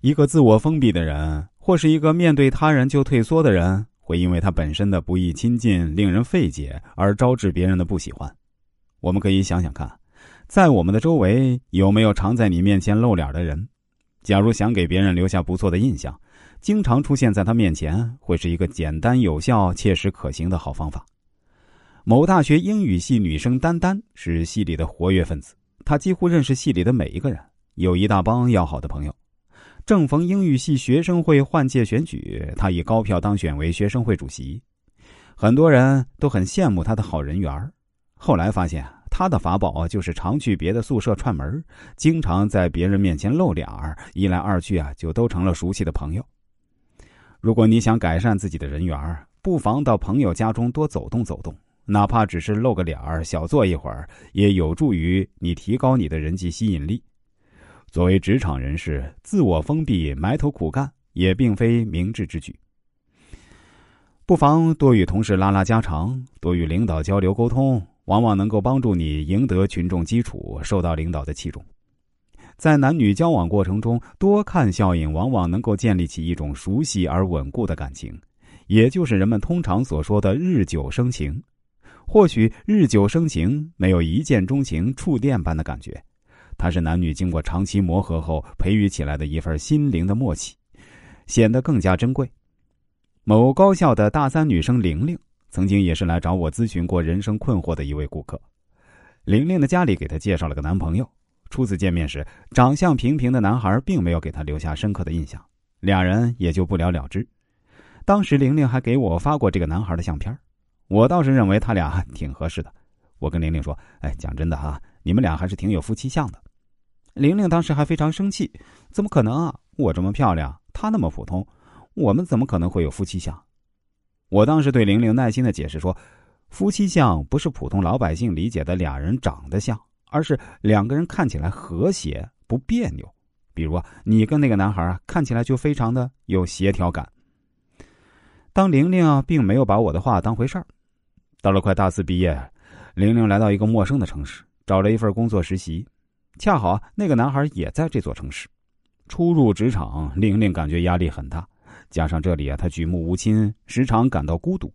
一个自我封闭的人，或是一个面对他人就退缩的人，会因为他本身的不易亲近、令人费解而招致别人的不喜欢。我们可以想想看，在我们的周围有没有常在你面前露脸的人？假如想给别人留下不错的印象，经常出现在他面前，会是一个简单有效、切实可行的好方法。某大学英语系女生丹丹是系里的活跃分子，她几乎认识系里的每一个人，有一大帮要好的朋友。正逢英语系学生会换届选举，他以高票当选为学生会主席，很多人都很羡慕他的好人缘儿后来发现，他的法宝就是常去别的宿舍串门，经常在别人面前露脸儿，一来二去啊，就都成了熟悉的朋友。如果你想改善自己的人缘儿不妨到朋友家中多走动走动，哪怕只是露个脸儿、小坐一会儿，也有助于你提高你的人际吸引力。作为职场人士，自我封闭、埋头苦干也并非明智之举。不妨多与同事拉拉家常，多与领导交流沟通，往往能够帮助你赢得群众基础，受到领导的器重。在男女交往过程中，多看效应往往能够建立起一种熟悉而稳固的感情，也就是人们通常所说的“日久生情”。或许日久生情没有一见钟情、触电般的感觉，它是男女经过长期磨合后培育起来的一份心灵的默契，显得更加珍贵。某高校的大三女生玲玲，曾经也是来找我咨询过人生困惑的一位顾客。玲玲的家里给她介绍了个男朋友，初次见面时，长相平平的男孩并没有给她留下深刻的印象，俩人也就不了了之。当时玲玲还给我发过这个男孩的相片，我倒是认为他俩挺合适的。我跟玲玲说：“哎，讲真的哈，你们俩还是挺有夫妻相的。”玲玲当时还非常生气：“怎么可能啊？我这么漂亮，他那么普通。”我们怎么可能会有夫妻相？我当时对玲玲耐心的解释说，夫妻相不是普通老百姓理解的俩人长得像，而是两个人看起来和谐不别扭。比如啊，你跟那个男孩啊，看起来就非常的有协调感。当玲玲啊，并没有把我的话当回事儿。到了快大四毕业，玲玲来到一个陌生的城市，找了一份工作实习，恰好那个男孩也在这座城市。初入职场，玲玲感觉压力很大。加上这里啊，他举目无亲，时常感到孤独。